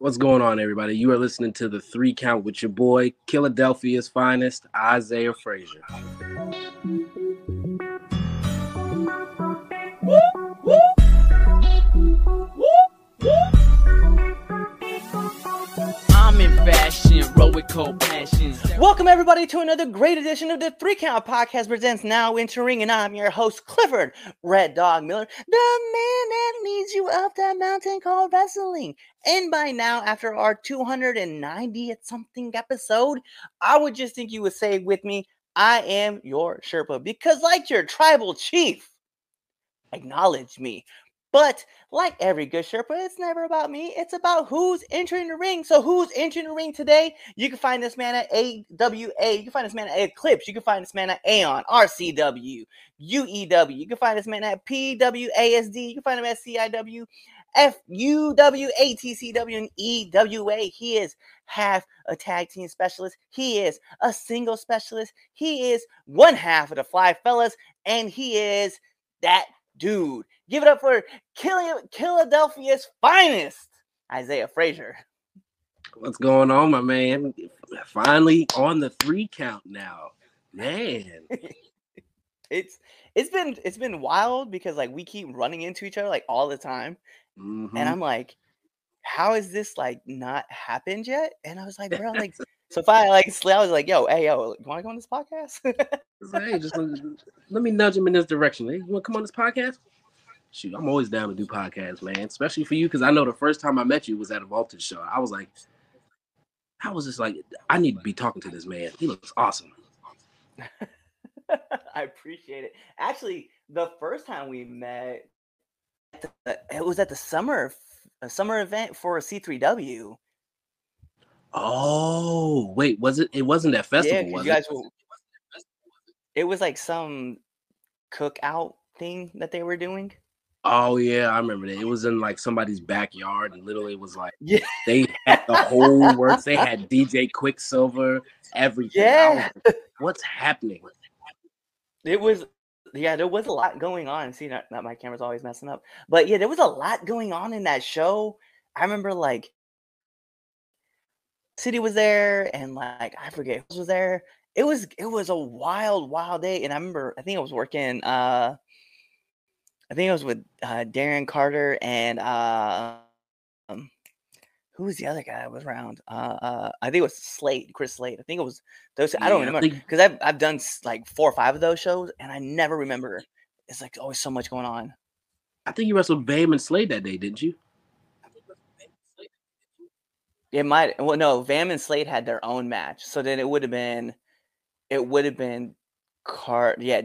What's going on, everybody? You are listening to the three count with your boy, Philadelphia's finest, Isaiah Fraizer. Cold passions. Welcome everybody to another great edition of the Three Count Podcast presents now entering, and I'm your host Clifford Red Dog Miller, the man that leads you up that mountain called wrestling. And by now, after our 290th something episode, I would just think you would say with me, I am your Sherpa because, like your tribal chief, acknowledge me. But like every good Sherpa, it's never about me. It's about who's entering the ring. So who's entering the ring today? You can find this man at AWA. You can find this man at Eclipse. You can find this man at Aeon, RCW, UEW. You can find this man at PWASD. You can find him at CIW, and EWA. He is half a tag team specialist. He is a single specialist. He is one half of the Fly Fellas, and he is that dude. Give it up for Philadelphia's finest, Isaiah Fraizer. What's going on, my man? Finally on the three count now. Man. it's it's been it's been wild because like we keep running into each other like all the time. Mhm. And I'm like, how is this like not happened yet? And I was like, bro, like so if I like I was like, yo, hey, yo, you want to go on this podcast? Hey, just let, let me nudge him in this direction. Hey, you want to come on this podcast? Shoot, I'm always down to do podcasts, man. Especially for you, because I know the first time I met you was at a Voltage show. I was like, I was just like, I need to be talking to this man. He looks awesome. I appreciate it. Actually, the first time we met, it was at the summer a uh, summer event for C3W. Oh, wait, was it? It wasn't that festival, yeah, was you it? guys were. It was like some cookout thing that they were doing. Oh yeah, I remember that. It was in like somebody's backyard, and literally it was like Yeah, they had the whole works. They had DJ Quicksilver, everything. Yeah. was What's happening? It was. Yeah, there was a lot going on. See, not, not my camera's always messing up, but yeah, there was a lot going on in that show. I remember like City was there, and like I forget who was there. It was it was a wild, wild day, and I remember I think I was working. uh I think I was with uh, Darren Carter and uh, um, who was the other guy that was around? Uh, uh, I think it was Slate, Chris Slate. I think it was those. I don't remember because I've I've done like four or five of those shows, and I never remember. It's like always so much going on. I think you wrestled Bam and Slade that day, didn't you? It might. Well, no, Bam and Slade had their own match, so then it would have been, it would have been, Car. Yeah,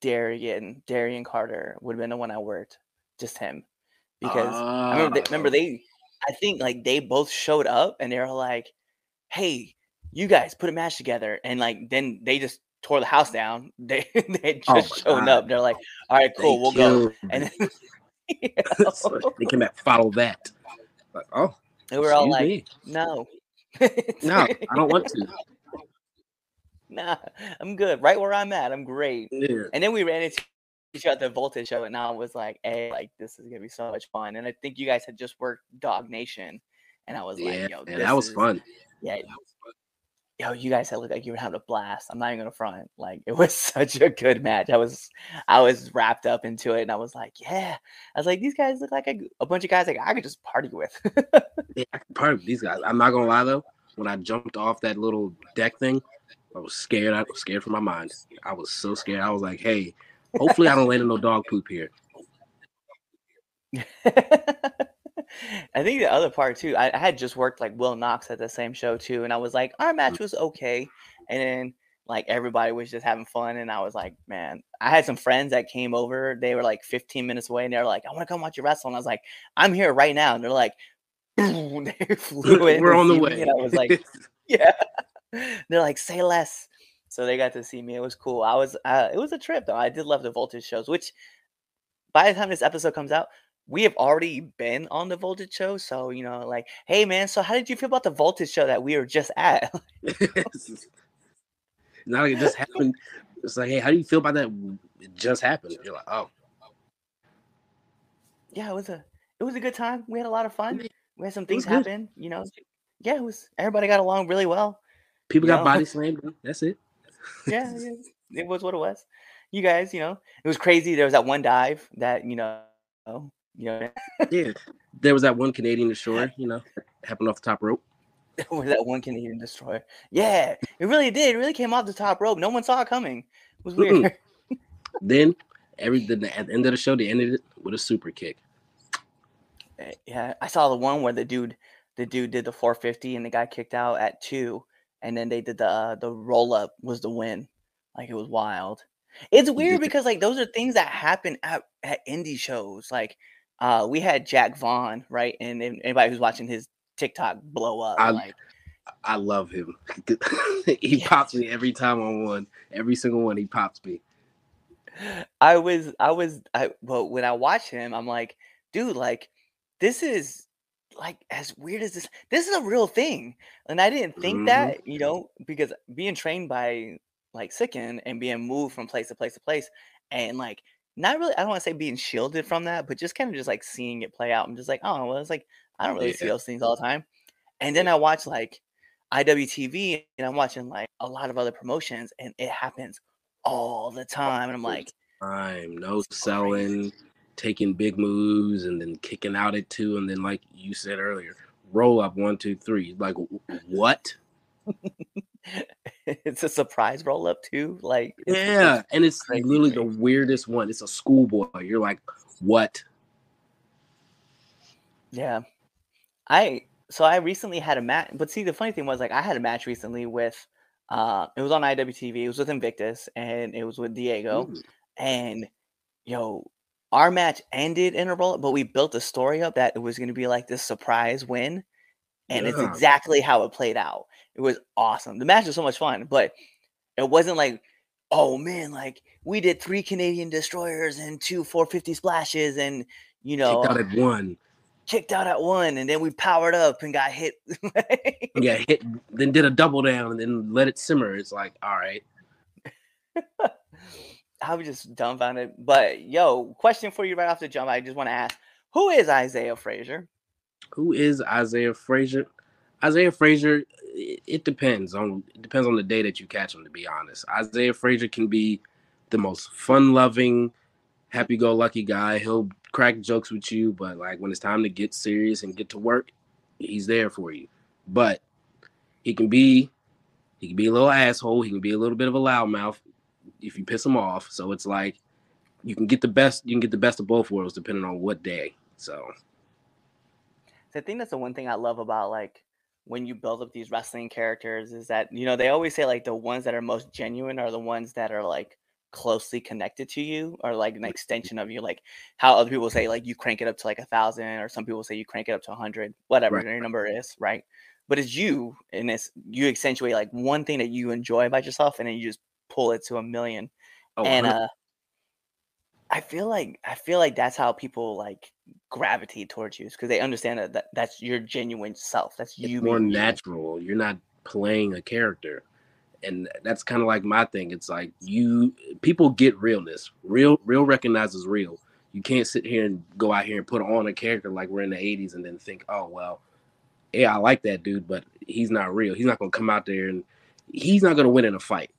Darian Darian Carter would have been the one I worked, just him, because I remember. They, remember Oh. they. I think like they both showed up and they were like, "Hey, you guys put a match together," and like then they just tore the house down. They they Oh just my shown God. up. They're like, "All right, They cool, we'll go." And then, So they came back, follow that. Like, oh, they were all excuse like, me. "No, no, I don't want to. Nah, I'm good. Right where I'm at, I'm great." Yeah. And then we ran into each other at the Voltage show, and now I was like, "Hey, like this is gonna be so much fun." And I think you guys had just worked Dog Nation, and I was Yeah, like, "Yo, man, that was is- fun. Yeah, yo, you guys had looked like you were having a blast. I'm not even gonna front. Like it was such a good match. I was, I was wrapped up into it, and I was like, "Yeah." I was like, "These guys look like a bunch of guys like I could just party with." Yeah, I can part of these guys. I'm not gonna lie though. When I jumped off that little deck thing, I was scared. I was scared for my mind. I was so scared. I was like, "Hey, hopefully I don't land in no dog poop here." I think the other part too, I, I had just worked like Will Knox at the same show too, and I was like, our match was okay, and then like everybody was just having fun, and I was like, man, I had some friends that came over. They were like 15 minutes away, and they're like, I want to come watch you wrestle, and I was like, I'm here right now, and they're like, boom, they flew in. We're on the me, way. and I was like, yeah. They're like, say less. So they got to see me. It was cool. I was, uh, it was a trip though. I did love the Voltage shows, which by the time this episode comes out, we have already been on the Voltage show. So, you know, like, hey man, so how did you feel about the Voltage show that we were just at? Not like it just happened. It's like, hey, how do you feel about that? It just happened. You're like, oh, yeah, it was a it was a good time. We had a lot of fun. we had some things happen. You know, yeah, it was everybody got along really well. People You got know? body slammed. That's it. Yeah, yeah, it was what it was. You guys, you know, it was crazy. There was that one dive that you know, you know, Yeah. There was that one Canadian destroyer, you know, happened off the top rope. with that one Canadian destroyer. Yeah, it really did. It really came off the top rope. No one saw it coming. It was Mm-mm. weird. Then every the, at the end of the show, they ended it with a super kick. Uh, yeah, I saw the one where the dude, the dude did the 450 and the guy kicked out at two, and then they did the uh, the roll up was the win. Like it was wild. It's weird because like those are things that happen at at indie shows. Like uh, we had Jack Vaughn, right? And anybody who's watching his TikTok blow up, I- like I love him. he Yeah. pops me every time on one. Every single one, he pops me. I was, I was, I, but when I watch him, I'm like, dude, like, this is like as weird as this. This is a real thing, and I didn't think Mhm. that, you know, because being trained by like Sicken and being moved from place to place to place, and like not really, I don't want to say being shielded from that, but just kind of just like seeing it play out. I'm just like, oh, well, it's like I don't really see those things all the time. And then I watch like IWTV, and I'm watching like a lot of other promotions, and it happens all the time, and I'm like. Time, no selling, taking big moves, and then kicking out at two, and then like you said earlier, roll up one, two, three. Like what? it's a surprise roll up too. Like it's- it's Yeah, and it's crazy literally the weirdest one. It's a schoolboy. You're like, what? yeah. I so I recently had a match, but see the funny thing was like I had a match recently with uh it was on IWTV. It was with Invictus and it was with Diego Mm. and yo our match ended in a roll up, but we built a story up that it was going to be like this surprise win and it's exactly how it played out. It was awesome. The match was so much fun, but it wasn't like, oh man, like we did three Canadian destroyers and two 450 splashes, and you know, Kicked out at one. kicked out at one, and then we powered up and got hit. Yeah, hit, then did a double down, and then let it simmer. It's like, all right. I was just dumbfounded. But yo, question for you right off the jump. I just want to ask, who is Isaiah Fraizer? Who is Isaiah Fraizer? Isaiah Fraizer, it, it depends on it depends on the day that you catch him. To be honest, Isaiah Fraizer can be the most fun-loving, happy-go-lucky guy. He'll crack jokes with you, but like when it's time to get serious and get to work, he's there for you. But he can be he can be a little asshole. He can be a little bit of a loudmouth if you piss him off. So it's like you can get the best you can get the best of both worlds depending on what day. So I think that's the one thing I love about like when you build up these wrestling characters is that you know they always say like the ones that are most genuine are the ones that are like closely connected to you or like an extension of you like how other people say like you crank it up to like a thousand or some people say you crank it up to a hundred whatever Right. your number is right? But it's you and it's you accentuate like one thing that you enjoy about yourself and then you just pull it to a million oh, and 100 uh i feel like i feel like that's how people like gravitate towards you because they understand that, that that's your genuine self that's it's you more being you. natural. You're not playing a character. And that's kind of like my thing. It's like you people get realness. Real real recognizes real. You can't sit here and go out here and put on a character like we're in the 80s and then think, oh well, yeah, I like that dude, but he's not real. He's not gonna come out there and he's not gonna win in a fight.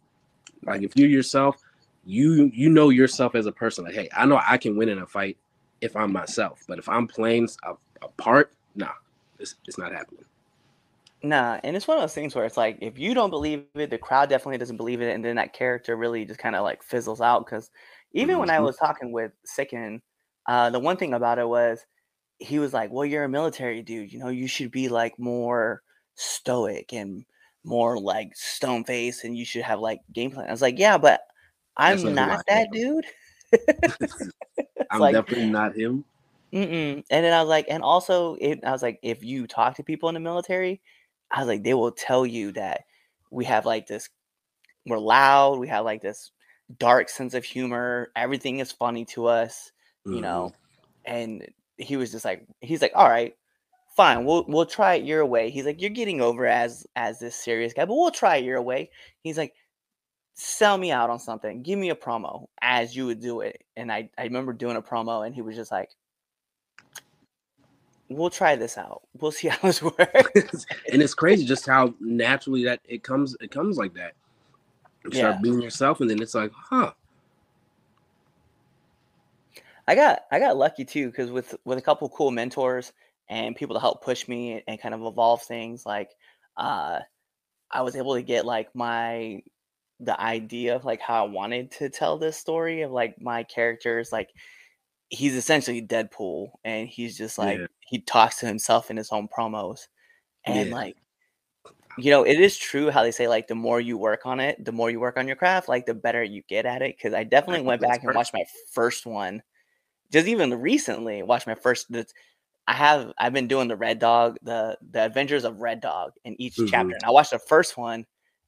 Like if you're yourself, you you know yourself as a person. Like, hey, I know I can win in a fight if I'm myself. But if I'm playing a, a part, nah, it's, it's not happening. Nah, and it's one of those things where it's like if you don't believe it, the crowd definitely doesn't believe it, and then that character really just kind of like fizzles out. Because even when I Mhm. was talking with Sicken, uh, the one thing about it was he was like, "Well, you're a military dude. You know, you should be like more stoic and more like stone face, and you should have like game plan." I was like, "Yeah, but I'm That's not who I not that am." dude." I'm like- definitely not him. Mm-mm. And then I was like, and also, it, I was like, if you talk to people in the military, I was like, they will tell you that we have like this, we're loud, we have like this dark sense of humor, everything is funny to us, you Mhm. know. And he was just like, he's like, all right, fine, we'll we'll try it your way. He's like, you're getting over as as this serious guy, but we'll try it your way. He's like, sell me out on something, give me a promo as you would do it. And I I remember doing a promo, and he was just like we'll try this out. We'll see how this works. and it's crazy just how naturally that it comes it comes like that. You Yeah. start being yourself, and then it's like, huh. I got I got lucky too because with with a couple cool mentors and people to help push me and kind of evolve things, like uh, I was able to get like my the idea of like how I wanted to tell this story of like my characters like he's essentially Deadpool and he's just like Yeah. he talks to himself in his own promos and Yeah. like you know it is true how they say like the more you work on it the more you work on your craft like the better you get at it because I definitely went back and watched my first one just even recently watched my first I have I've been doing the Red Dog the the Adventures of Red Dog in each Mhm. chapter and I watched the first one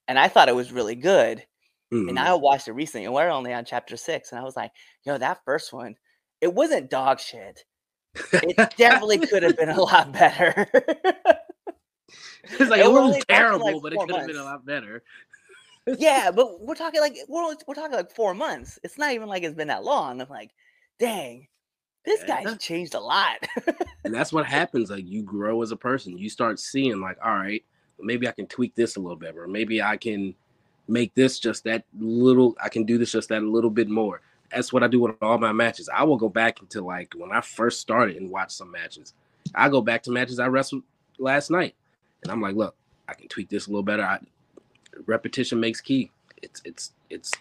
and I thought it was really good Mhm. and I watched it recently, and we're only on chapter six, and I was like, "Yo, that first one, it wasn't dog shit. It definitely could have been a lot better." it's like and it wasn't terrible, like, but it could have been a lot better. yeah, but we're talking like we're we're talking like four months. It's not even like it's been that long. I'm like, dang, this Yeah. guy's changed a lot. And that's what happens. Like you grow as a person. You start seeing like, all right, maybe I can tweak this a little bit, or maybe I can make this just that little. I can do this just that a little bit more. That's what I do with all my matches. I will go back into like when I first started and watch some matches. I go back to matches I wrestled last night, and I'm like, look, I can tweak this a little better. I, repetition makes key. It's it's it's.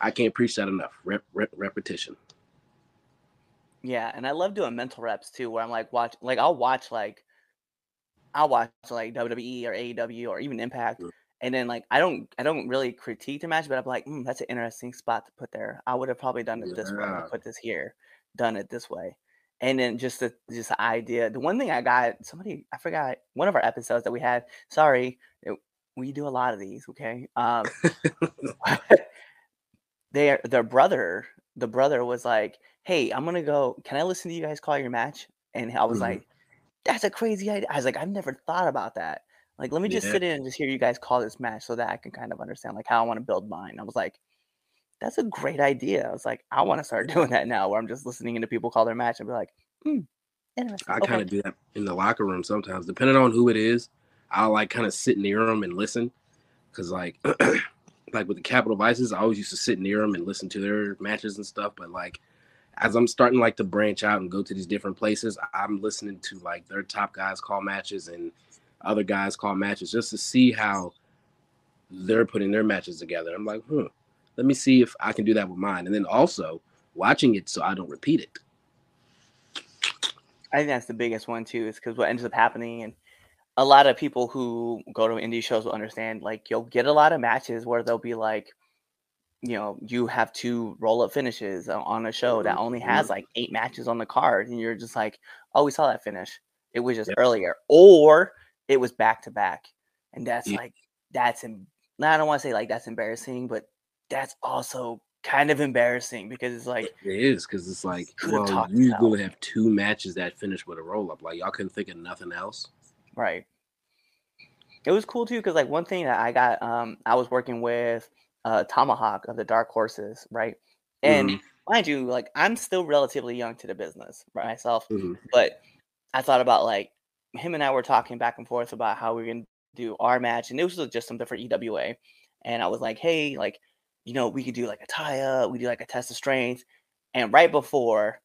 I can't preach that enough. Rep, rep, repetition. Yeah, and I love doing mental reps too, where I'm like watch like I'll watch like I'll watch like WWE or AEW or even Impact, and then like I don't I don't really critique the match, but I'm like, mm, that's an interesting spot to put there. I would have probably done it this way, Yeah. put this here, done it this way, and then just the just the idea. The one thing I got somebody I forgot one of our episodes that we had. Sorry, it- we do a lot of these. Okay, um, their their brother the brother was like hey i'm gonna go can i listen to you guys call your match and i was Mhm. like that's a crazy idea i was like i've never thought about that like let me just Yeah. sit in and just hear you guys call this match so that i can kind of understand like how i want to build mine i was like that's a great idea i was like i want to start doing that now where i'm just listening into people call their match and be like hmm interesting I okay. kind of do that in the locker room sometimes, depending on who it is. I'll like kind of sit near them and listen, because like, like with the Capital Vices, I always used to sit near them and listen to their matches and stuff. But like, as I'm starting like to branch out and go to these different places, I'm listening to like their top guys call matches and other guys call matches just to see how they're putting their matches together. I'm like, hmm, let me see if I can do that with mine, and then also watching it so I don't repeat it. I think that's the biggest one too, is because what ends up happening, and a lot of people who go to indie shows will understand. Like you'll get a lot of matches where they'll be like, you know, you have two roll up finishes uh, on a show that mm-hmm, only mm-hmm. has like eight matches on the card, and you're just like, oh, we saw that finish. It was just Yep. earlier, or it was back to back, and that's Yeah. like that's. Em- I don't want to say like that's embarrassing, but that's also kind of embarrassing because it's like It is because it's like, well, you gonna have two matches that finish with a roll up. Like y'all couldn't think of nothing else. Right. It was cool too because like one thing that I got, um, I was working with uh, Tomahawk of the Dark Horses, right? And Mhm. mind you, like I'm still relatively young to the business right, myself, Mhm. but I thought about like him and I were talking back and forth about how we are gonna do our match, and it was just something for EWA. And I was like, hey, like, you know, we could do like a tie up, we do like a test of strength. And right before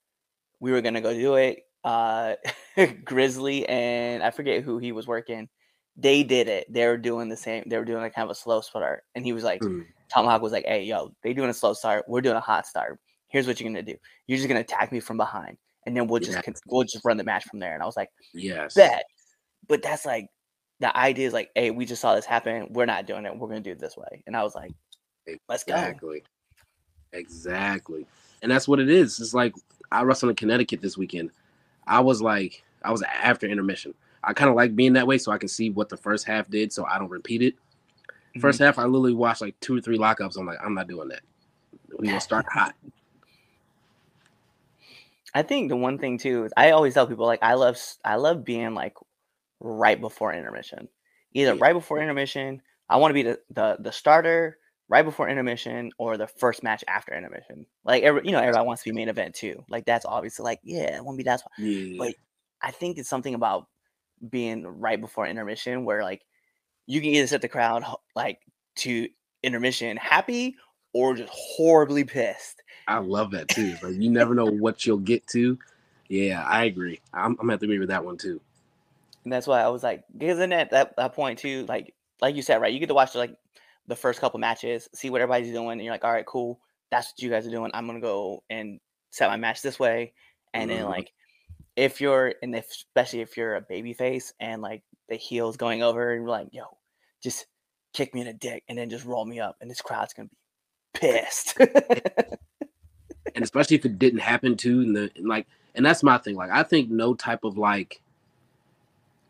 we were gonna go do it, uh Grizzly and I forget who he was working, they did it. They were doing the same, they were doing like kind of a slow start. And he was like, Mhm. Tomahawk was like, hey, yo, they doing a slow start. We're doing a hot start. Here's what you're gonna do. You're just gonna attack me from behind, and then we'll just Yeah. we'll just run the match from there. And I was like, Yes. bet. But that's like the idea is like, hey, we just saw this happen. We're not doing it. We're gonna do it this way. And I was like, let's go. Exactly. Exactly. And that's what it is. It's like I wrestled in Connecticut this weekend. I was like, I was after intermission. I kind of like being that way so I can see what the first half did so I don't repeat it. Mm-hmm. First half, I literally watched like two or three lockups. I'm like, I'm not doing that. We gonna start hot. I think the one thing too is I always tell people like I love I love being like right before intermission. Either Yeah. right before intermission, I want to be the, the the starter right before intermission or the first match after intermission. Like every you know everybody wants to be main event too. Like that's obviously like yeah, I want to be that's Yeah. But I think it's something about being right before intermission where like you can either set the crowd like to intermission happy or just horribly pissed. I love that too. Like you never know what you'll get to. Yeah, I agree. I'm, I'm gonna have to agree with that one too. And that's why I was like, because then at that, that point too, like like you said, right? You get to watch like the first couple matches, see what everybody's doing, and you're like, all right, cool. That's what you guys are doing. I'm gonna go and set my match this way. And then Mhm. like if you're and if especially if you're a baby face and like the heel's going over and you're like, yo, just kick me in the dick and then just roll me up and this crowd's gonna be pissed. and especially if it didn't happen to and the and like and that's my thing like i think no type of like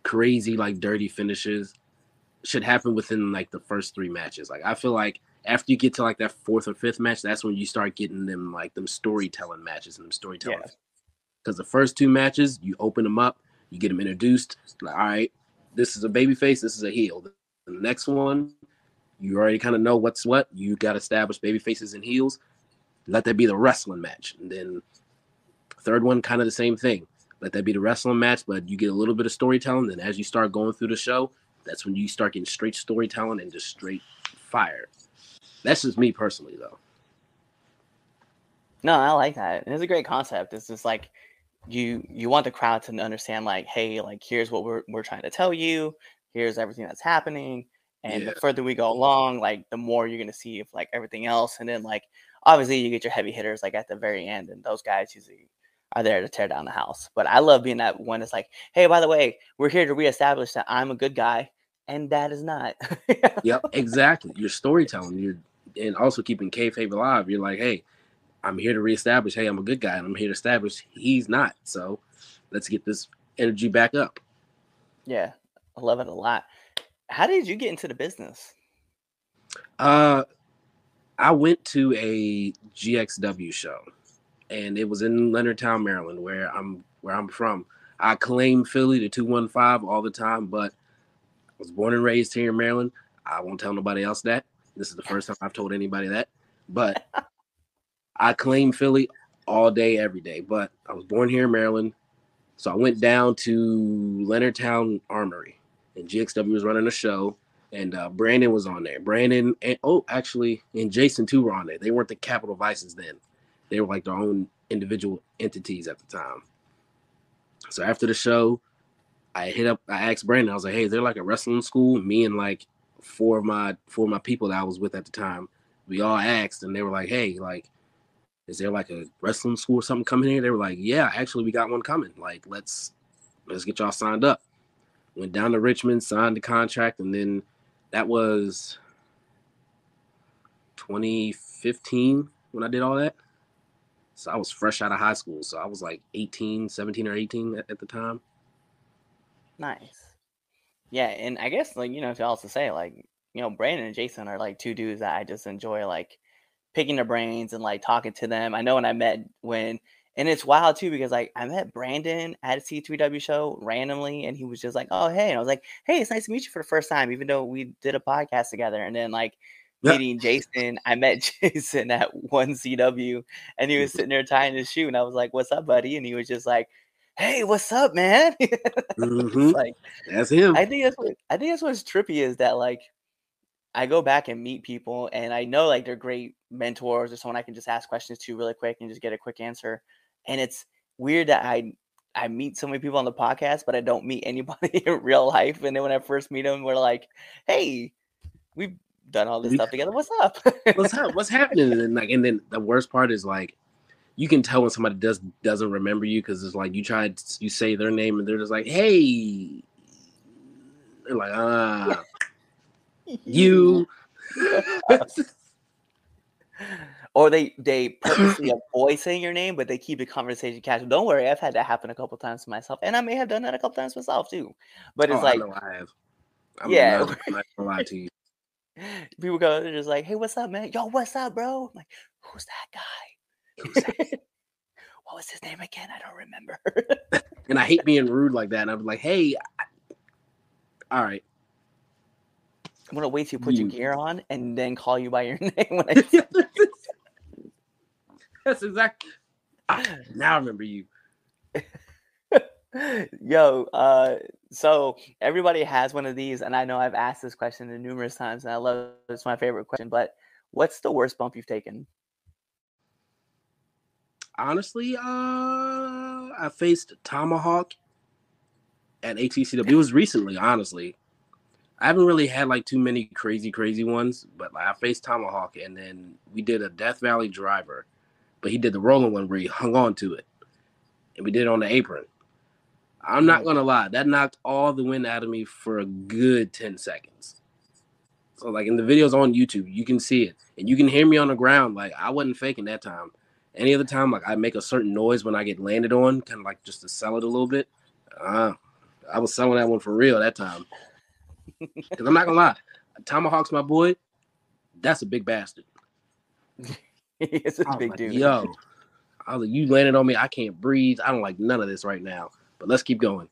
crazy like dirty finishes should happen within like the first three matches like i feel like after you get to like that fourth or fifth match that's when you start getting them like them storytelling matches and them storytelling Yeah. Because the first two matches you open them up you get them introduced like all right this is a baby face this is a heel the next one you already kind of know what's what you got established baby faces and heels let that be the wrestling match. And then third one, kind of the same thing. Let that be the wrestling match, but you get a little bit of storytelling. Then as you start going through the show, that's when you start getting straight storytelling and just straight fire. That's just me personally, though. No, I like that. It's a great concept. It's just like you you want the crowd to understand like, hey, like here's what we're we're trying to tell you. Here's everything that's happening. And Yeah. the further we go along, like the more you're gonna see of like everything else. And then like obviously you get your heavy hitters like at the very end, and those guys usually are there to tear down the house. But I love being that one that's like, hey, by the way, we're here to reestablish that I'm a good guy, and that is not. Yep, exactly. You're storytelling. You're and also keeping kayfabe alive. You're like, hey, I'm here to reestablish. Hey, I'm a good guy, and I'm here to establish he's not. So let's get this energy back up. yeah, I love it a lot. How did you get into the business? Uh, I went to a GXW show, and it was in Leonardtown, Maryland, where I'm where I'm from. I claim Philly to two one five all the time, but I was born and raised here in Maryland. I won't tell nobody else that. This is the first time I've told anybody that, but I claim Philly all day, every day. But I was born here in Maryland, so I went down to Leonardtown Armory, and GXW was running a show and uh, Brandon was on there. Brandon and oh, actually, and Jason too were on there. They weren't the Capital Vices then; they were like their own individual entities at the time. So after the show, I hit up. I asked Brandon. I was like, "Hey, they're like a wrestling school." Me and like four of my four of my people that I was with at the time, we all asked, and they were like, "Hey, like." Is there like a wrestling school or something coming here? They were like, "Yeah, actually, we got one coming. Like, let's let's get y'all signed up." Went down to Richmond, signed the contract, and then that was 2015 when I did all that. So I was fresh out of high school. So I was like 18, 17 or 18 at, at the time. Nice. Yeah, and I guess like you know to also say like you know Brandon and Jason are like two dudes that I just enjoy like picking their brains and like talking to them. I know when I met when and it's wild too because like I met Brandon at a C3W show randomly and he was just like, "Oh hey," and I was like, "Hey, it's nice to meet you for the first time," even though we did a podcast together. And then like Yeah. meeting Jason, I met Jason at one CW and he was Mhm. sitting there tying his shoe, and I was like, "What's up, buddy?" And he was just like. Hey, what's up, man? Mhm. like That's him. I think that's what I think that's what's trippy is that like I go back and meet people and I know like they're great mentors or someone I can just ask questions to really quick and just get a quick answer. And it's weird that I I meet so many people on the podcast, but I don't meet anybody in real life. And then when I first meet them, we're like, "Hey, we've done all this We- stuff together. What's up?" What's up? What's happening? And like, and then the worst part is like, you can tell when somebody does doesn't remember you because it's like you try you say their name and they're just like, hey, they're like, ah, you. or they they purposely avoid saying your name, but they keep the conversation casual. Don't worry, I've had that happen a couple times to myself, and I may have done that a couple times myself too. But it's Oh, like I I have. I'm Yeah. not, I'm not gonna lie to you. people go, they're just like, "Hey, what's up, man? Yo, what's up, bro?" I'm like, "Who's that guy? Who's that? what was his name again? I don't remember." And I hate being rude like that. And I'm like, hey, I- all right. I'm gonna wait till you put your gear on and then call you by your name when I That's exactly. Ah, now I remember you. Yo, uh, so everybody has one of these, and I know I've asked this question numerous times, and I love it's my favorite question. But what's the worst bump you've taken? Honestly, uh, I faced Tomahawk at ATCW. It was recently, honestly. I haven't really had like too many crazy, crazy ones, but like, I faced Tomahawk, and then we did a Death Valley driver, but he did the rolling one where he hung on to it, and we did it on the apron. I'm not gonna lie, that knocked all the wind out of me for a good 10 seconds. So like in the videos on YouTube, you can see it and you can hear me on the ground. Like I wasn't faking that time. Any other time, like I make a certain noise when I get landed on, kind of like just to sell it a little bit. Uh, I was selling that one for real that time. Cause I'm not gonna lie, Tomahawk's my boy. That's a big bastard. it's a big like, dude. Yo, I was like, you landed on me. I can't breathe. I don't like none of this right now. But let's keep going.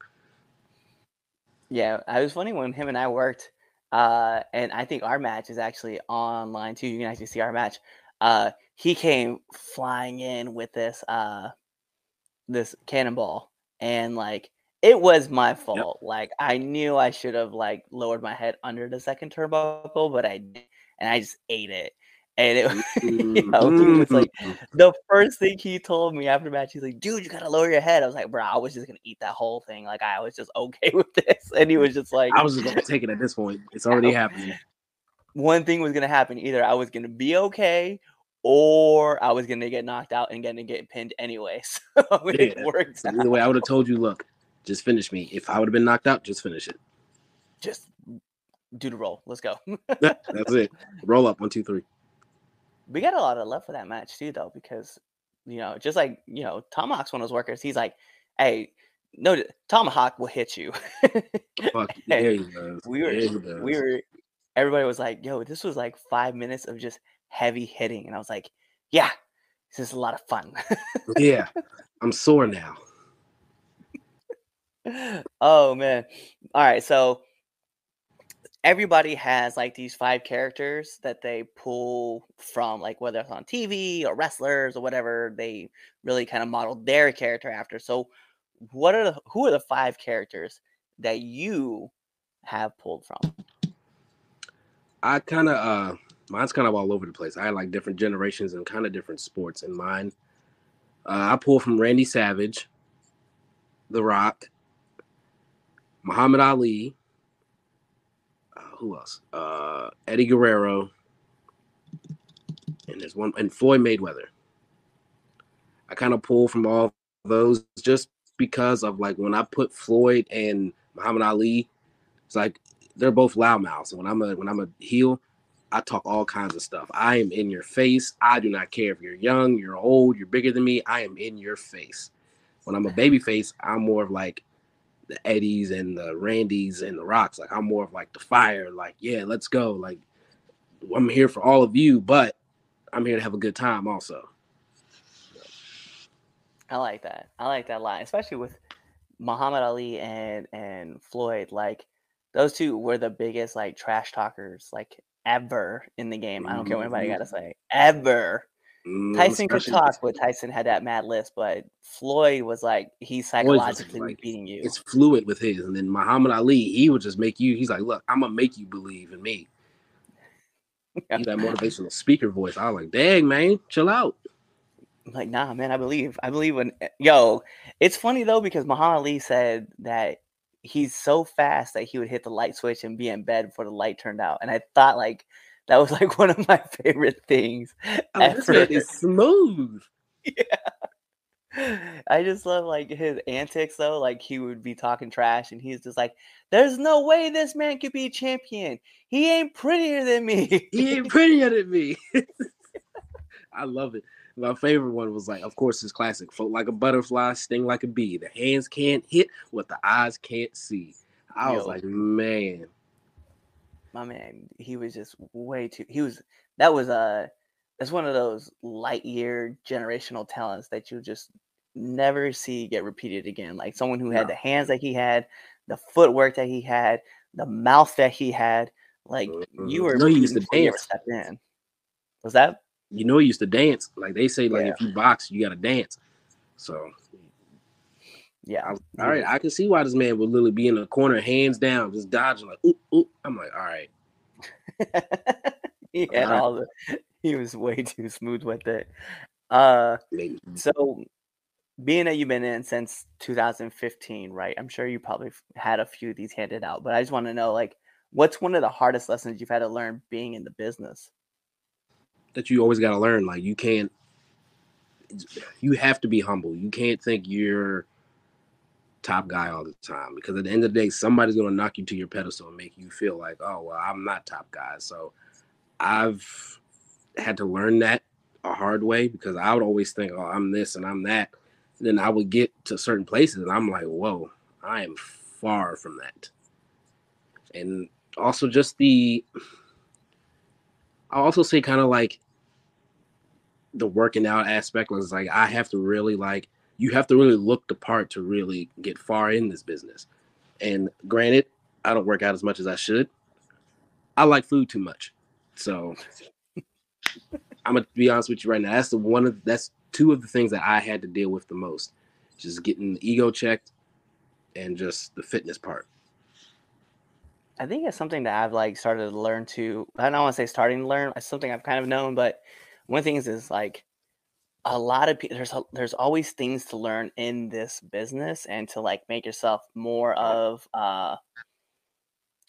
Yeah, I was funny when him and I worked, uh, and I think our match is actually online too. You can actually see our match. Uh, he came flying in with this uh, this cannonball, and like it was my fault. Like I knew I should have like lowered my head under the second turnbuckle, but I and I just ate it. And it, you know, he was like, Mm. the first thing he told me after match, he's like, dude, you gotta lower your head. I was like, bro, I was just gonna eat that whole thing. Like I was just okay with this. And he was just like, I was just gonna take it at this point. It's already happening. one thing was gonna happen. Either I was gonna be okay or I was gonna get knocked out and gonna get pinned anyway. So it Yeah, worked out. either way, I would have told you, look, just finish me. If I would have been knocked out, just finish it. Just do the roll. Let's go. That's it. Roll up. One, two, three. we got a lot of love for that match too, though, because you know, just like you know, Tomahawk's one of those workers. He's like, "Hey, no, Tomahawk will hit you." Fuck. Hey, he does. we were, Yeah, he does. we were, everybody was like, "Yo, this was like five minutes of just heavy hitting," and I was like, "Yeah, this is a lot of fun." Yeah. I'm sore now. oh man. All right, so everybody has like these five characters that they pull from like whether it's on TV or wrestlers or whatever, they really kind of model their character after. So what are the who are the five characters that you have pulled from? I kind of, uh, mine's kind of all over the place. I had like different generations and kind of different sports in mine. Uh, I pull from Randy Savage, The Rock, Muhammad Ali. Uh, who else? Uh, Eddie Guerrero, and there's one and Floyd Mayweather. I kind of pull from all those just because of like when I put Floyd and Muhammad Ali, it's like they're both loudmouths. And when I'm a when I'm a heel, I talk all kinds of stuff. I am in your face. I do not care if you're young, you're old, you're bigger than me. I am in your face. When I'm a baby face, I'm more of like the Eddies and the Randys and the Rocks. Like I'm more of like the fire. Like yeah, let's go. Like I'm here for all of you, but I'm here to have a good time also. I like that. I like that a lot, especially with Muhammad Ali and and Floyd. Like those two were the biggest like trash talkers like ever in the game. I don't care what anybody mm-hmm. got to say. Ever. Mm, Tyson could talk, but Tyson had that mad list. But Floyd was like he's psychologically like, beating you. It's fluid with his, and then Muhammad Ali, he would just make you. He's like, look, I'm gonna make you believe in me. That motivational speaker voice. I was like, dang man, chill out. I'm like, nah, man, I believe. I believe in yo. It's funny though because Muhammad Ali said that he's so fast that he would hit the light switch and be in bed before the light turned out. And I thought like that was like one of my favorite things. Oh, this man is smooth. Yeah. I just love like his antics though. Like he would be talking trash and he's just like, There's no way this man could be champion. He ain't prettier than me. He ain't prettier than me. I love it. My favorite one was like, of course, his classic: float like a butterfly, sting like a bee. The hands can't hit what the eyes can't see. I was like, man, my man, he was just way too. He was that was a that's one of those light year generational talents that you just never see get repeated again. Like someone who had No. the hands that he had, the footwork that he had, the mouth that he had. Like you Mhm. were No, he used to before you ever dance. stepped in. Was that? you know, he used to dance. Like they say, like Yeah. if you box, you got to dance. So Yeah. I was, all right, I can see why this man would literally be in the corner, hands down, just dodging like, oop, oop. I'm like, all right, he had all the he was way too smooth with it. Uh maybe. so being that you've been in since 2015, right? I'm sure you probably had a few of these handed out, but I just want to know like what's one of the hardest lessons you've had to learn being in the business? that you always got to learn. Like you can't, you have to be humble. You can't think you're top guy all the time because at the end of the day, somebody's gonna knock you to your pedestal and make you feel like, oh well, I'm not top guy. So I've had to learn that a hard way because I would always think, oh, I'm this and I'm that. then I would get to certain places and I'm like, whoa, I am far from that. And also just the I also say kind of like the working out aspect was like I have to really like you have to really look the part to really get far in this business. And granted, I don't work out as much as I should. I like food too much. So I'm gonna be honest with you right now. That's the one of that's two of the things that I had to deal with the most. Just getting the ego checked and just the fitness part. I think it's something that I've like started to learn to. I don't want to say starting to learn. It's something I've kind of known, but one thing is, is like a lot of people. There's a, there's always things to learn in this business, and to like make yourself more of uh,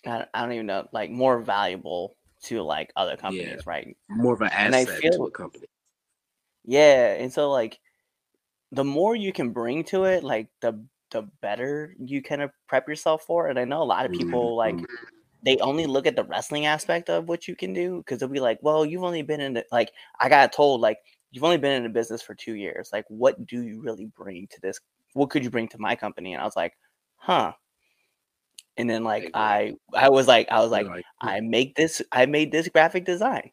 I, I don't even know, like more valuable to like other companies, right? More of an And I asset feel- to a company. Yeah, and so like the more you can bring to it, like the the better you kind of prep yourself for. it. And I know a lot of people like Mhm. they only look at the wrestling aspect of what you can do because they'll be like, well, you've only been in the, Like I got told, like you've only been in the business for two years. Like, what do you really bring to this? What could you bring to my company? And I was like, huh. And then like I I was like I was like Like, I make this I made this graphic design.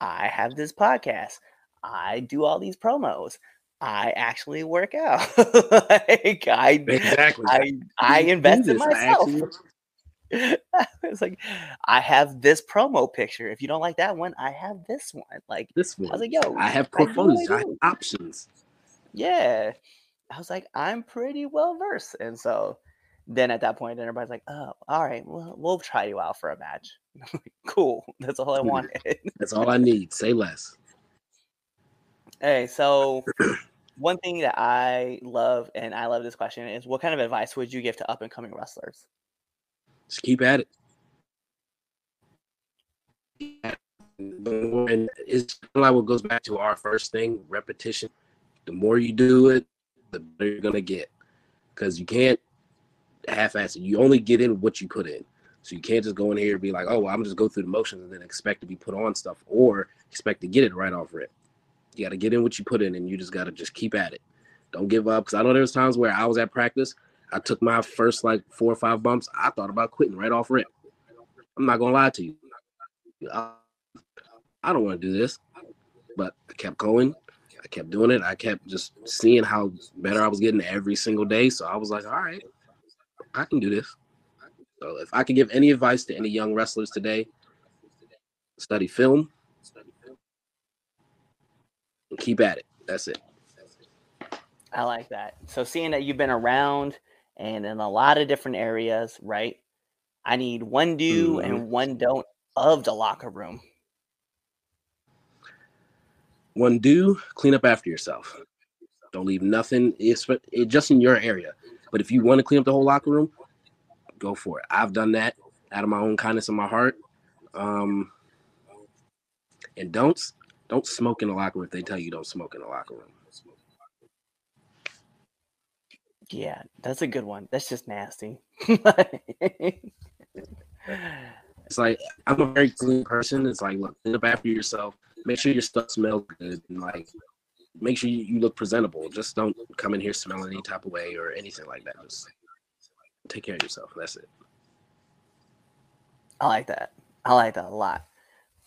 I have this podcast. I do all these promos. I actually work out. like I exactly. I I invest in myself. actually- it's like I have this promo picture. If you don't like that one, I have this one. Like this one. I was like, yo, I have do, I. I have options. yeah. I was like, I'm pretty well versed. And so then at that point, everybody's like, oh, all right, well, we'll try you out for a match. cool. That's all I wanted. That's all I need. Say less. Hey, so one thing that I love, and I love this question, is what kind of advice would you give to up and coming wrestlers? Just keep at it. And it's like what goes back to our first thing, repetition. The more you do it, the better you're gonna get. Because you can't half-ass it. You only get in what you put in. So you can't just go in here and be like, oh, well, I'm just go through the motions and then expect to be put on stuff or expect to get it right off rip. You got to get in what you put in, and you just got to just keep at it. Don't give up. Because I know there was times where I was at practice. I took my first like four or five bumps. I thought about quitting right off rip. I'm not gonna lie to you. I, I don't want to do this, but I kept going. I kept doing it. I kept just seeing how better I was getting every single day. So I was like, all right, I can do this. So if I could give any advice to any young wrestlers today, study film and keep at it. That's it. I like that. So seeing that you've been around and in a lot of different areas, right? I need one do Mhm. and one don't of the locker room. One, do clean up after yourself. Don't leave nothing. It's just in your area. But if you want to clean up the whole locker room, go for it. I've done that out of my own kindness in my heart. Um, and don't don't smoke in the locker room if they tell you don't smoke in the locker room. Yeah, that's a good one. That's just nasty. It's like I'm a very clean person. It's like look, up after yourself. Make sure your stuff smells good and like make sure you, you look presentable. Just don't come in here smelling any type of way or anything like that. Just take care of yourself. That's it. I like that. I like that a lot.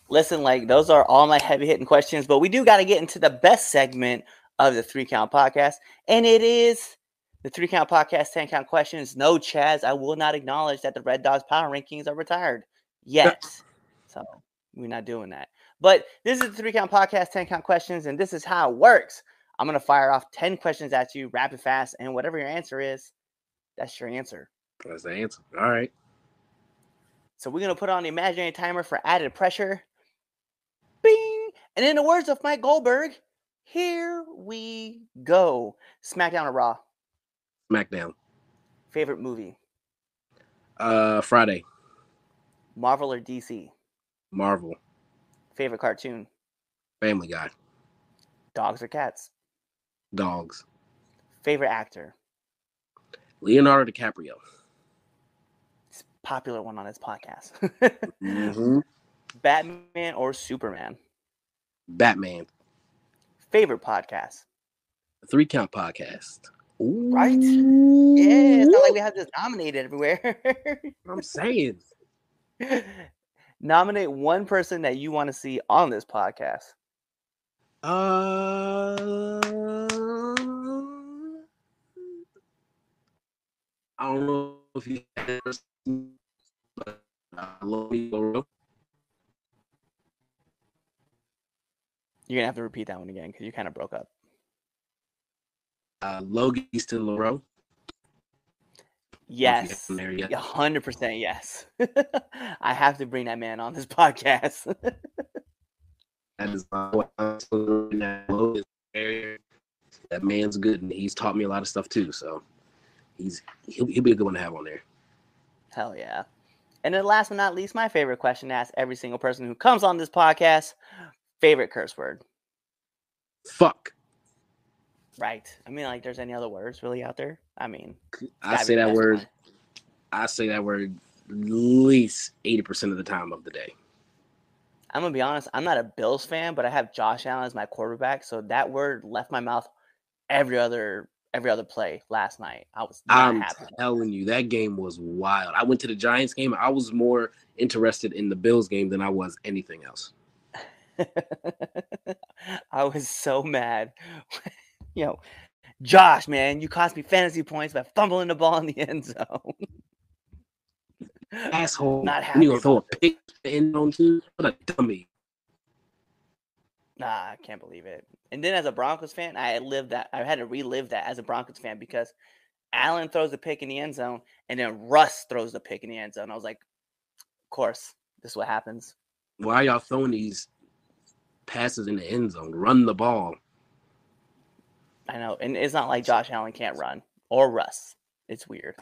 Listen, like those are all my heavy hitting questions, but we do got to get into the best segment of the three count podcast, and it is the three count podcast 10 count questions. No, Chaz, I will not acknowledge that the Red Dogs power rankings are retired yet. So we're not doing that. But this is the three count podcast 10 count questions, and this is how it works. I'm going to fire off 10 questions at you rapid fast, and whatever your answer is, That's your answer. That's the answer. All right. So we're gonna put on the imaginary timer for added pressure. Bing! And in the words of Mike Goldberg, here we go. SmackDown or Raw? SmackDown. Favorite movie? Uh, Friday. Marvel or DC? Marvel. Favorite cartoon? Family Guy. Dogs or cats? Dogs. Favorite actor? Leonardo DiCaprio. It's a popular one on his podcast. hmm Batman or Superman? Batman. Favorite podcast? Three Count Podcast. Right? Yeah, it's not like we have this nominated everywhere. I'm saying. Nominate one person that you want to see on this podcast. Uh, I don't know if you but uh, Logan Laurel. You're gonna have to repeat that one again because you kind of broke up. Uh, Logan Easton. Yes, haven't there yet. a hundred percent yes. I have to bring that man on this podcast. That is my that man's good, and he's taught me a lot of stuff too. So he's he'll, he'll be a good one to have on there. Hell yeah! And then last but not least, my favorite question to ask every single person who comes on this podcast: favorite curse word. Fuck. Right. I mean, like, there's any other words really out there? I mean, I say that word. one. I say that word at least eighty percent of the time of the day. I'm gonna be honest. I'm not a Bills fan, but I have Josh Allen as my quarterback, so that word left my mouth every other every other play last night. I was I'm happy. telling you, that game was wild. I went to the Giants game. I was more interested in the Bills game than I was anything else. I was so mad. you know, Josh, man, you cost me fantasy points by fumbling the ball in the end zone. Asshole. Not And you happy gonna throw a pick in on too? What a dummy. Nah, I can't believe it. And then as a Broncos fan, I had lived that. I had to relive that as a Broncos fan because Allen throws the pick in the end zone, and then Russ throws the pick in the end zone. I was like, of course, this is what happens. Why are y'all throwing these passes in the end zone? Run the ball. I know, and it's not like Josh Allen can't run or Russ. It's weird,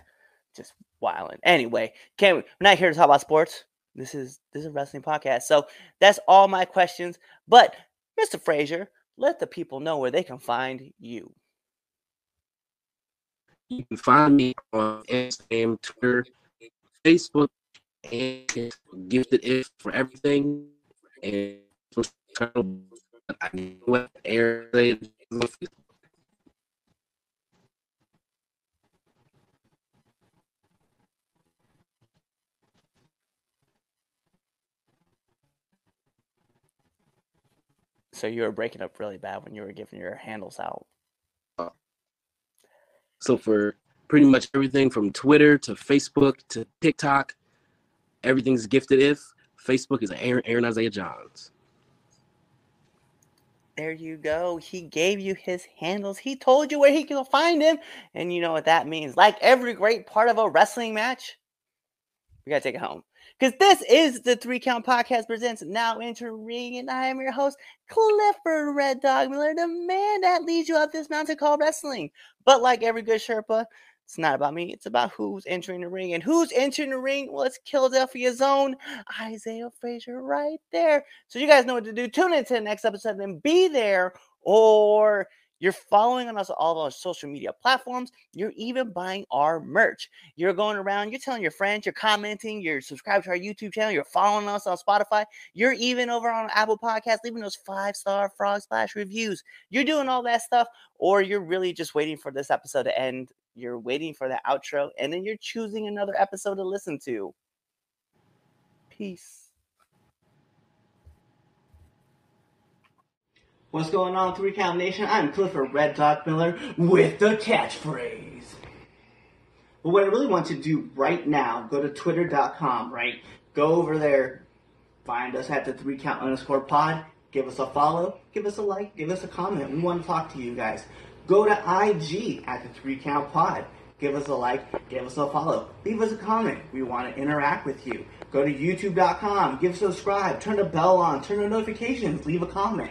just wilding. Anyway, can't we, we're not here to talk about sports. This is this is a wrestling podcast, so that's all my questions. But Mr. Fraizer, let the people know where they can find you. You can find me on Instagram, Twitter, Facebook, and Gifted If for everything. And I air So you were breaking up really bad when you were giving your handles out. So for pretty much everything from Twitter to Facebook to TikTok, everything's Gifted If. Facebook is Aaron, Aaron Isaiah Johns. There you go. He gave you his handles. He told you where he can find him. And you know what that means. Like every great part of a wrestling match, we got to take it home. Because this is the Three Count Podcast presents Now Entering Ring. And I am your host, Clifford Red Dog Miller, the man that leads you up this mountain called wrestling. But like every good Sherpa, it's not about me. It's about who's entering the ring. And who's entering the ring? Well, it's Philadelphia's own Isaiah Fraizer right there. So you guys know what to do. Tune into the next episode and be there. Or you're following on us all of our social media platforms. You're even buying our merch. You're going around, you're telling your friends, you're commenting, you're subscribed to our YouTube channel, you're following us on Spotify. You're even over on Apple Podcasts, leaving those five star frog splash reviews. You're doing all that stuff, or you're really just waiting for this episode to end. You're waiting for the outro, and then you're choosing another episode to listen to. Peace. What's going on, Three Count Nation? I'm Clifford Red Dog Miller with the catchphrase. But what I really want to do right now, go to twitter.com, right? Go over there, find us at the three count underscore pod, give us a follow, give us a like, give us a comment. We want to talk to you guys. Go to IG at the three count pod. give us a like, give us a follow, leave us a comment. We want to interact with you. Go to youtube.com, give subscribe, turn the bell on, turn the notifications, leave a comment.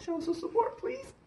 show us some support, please.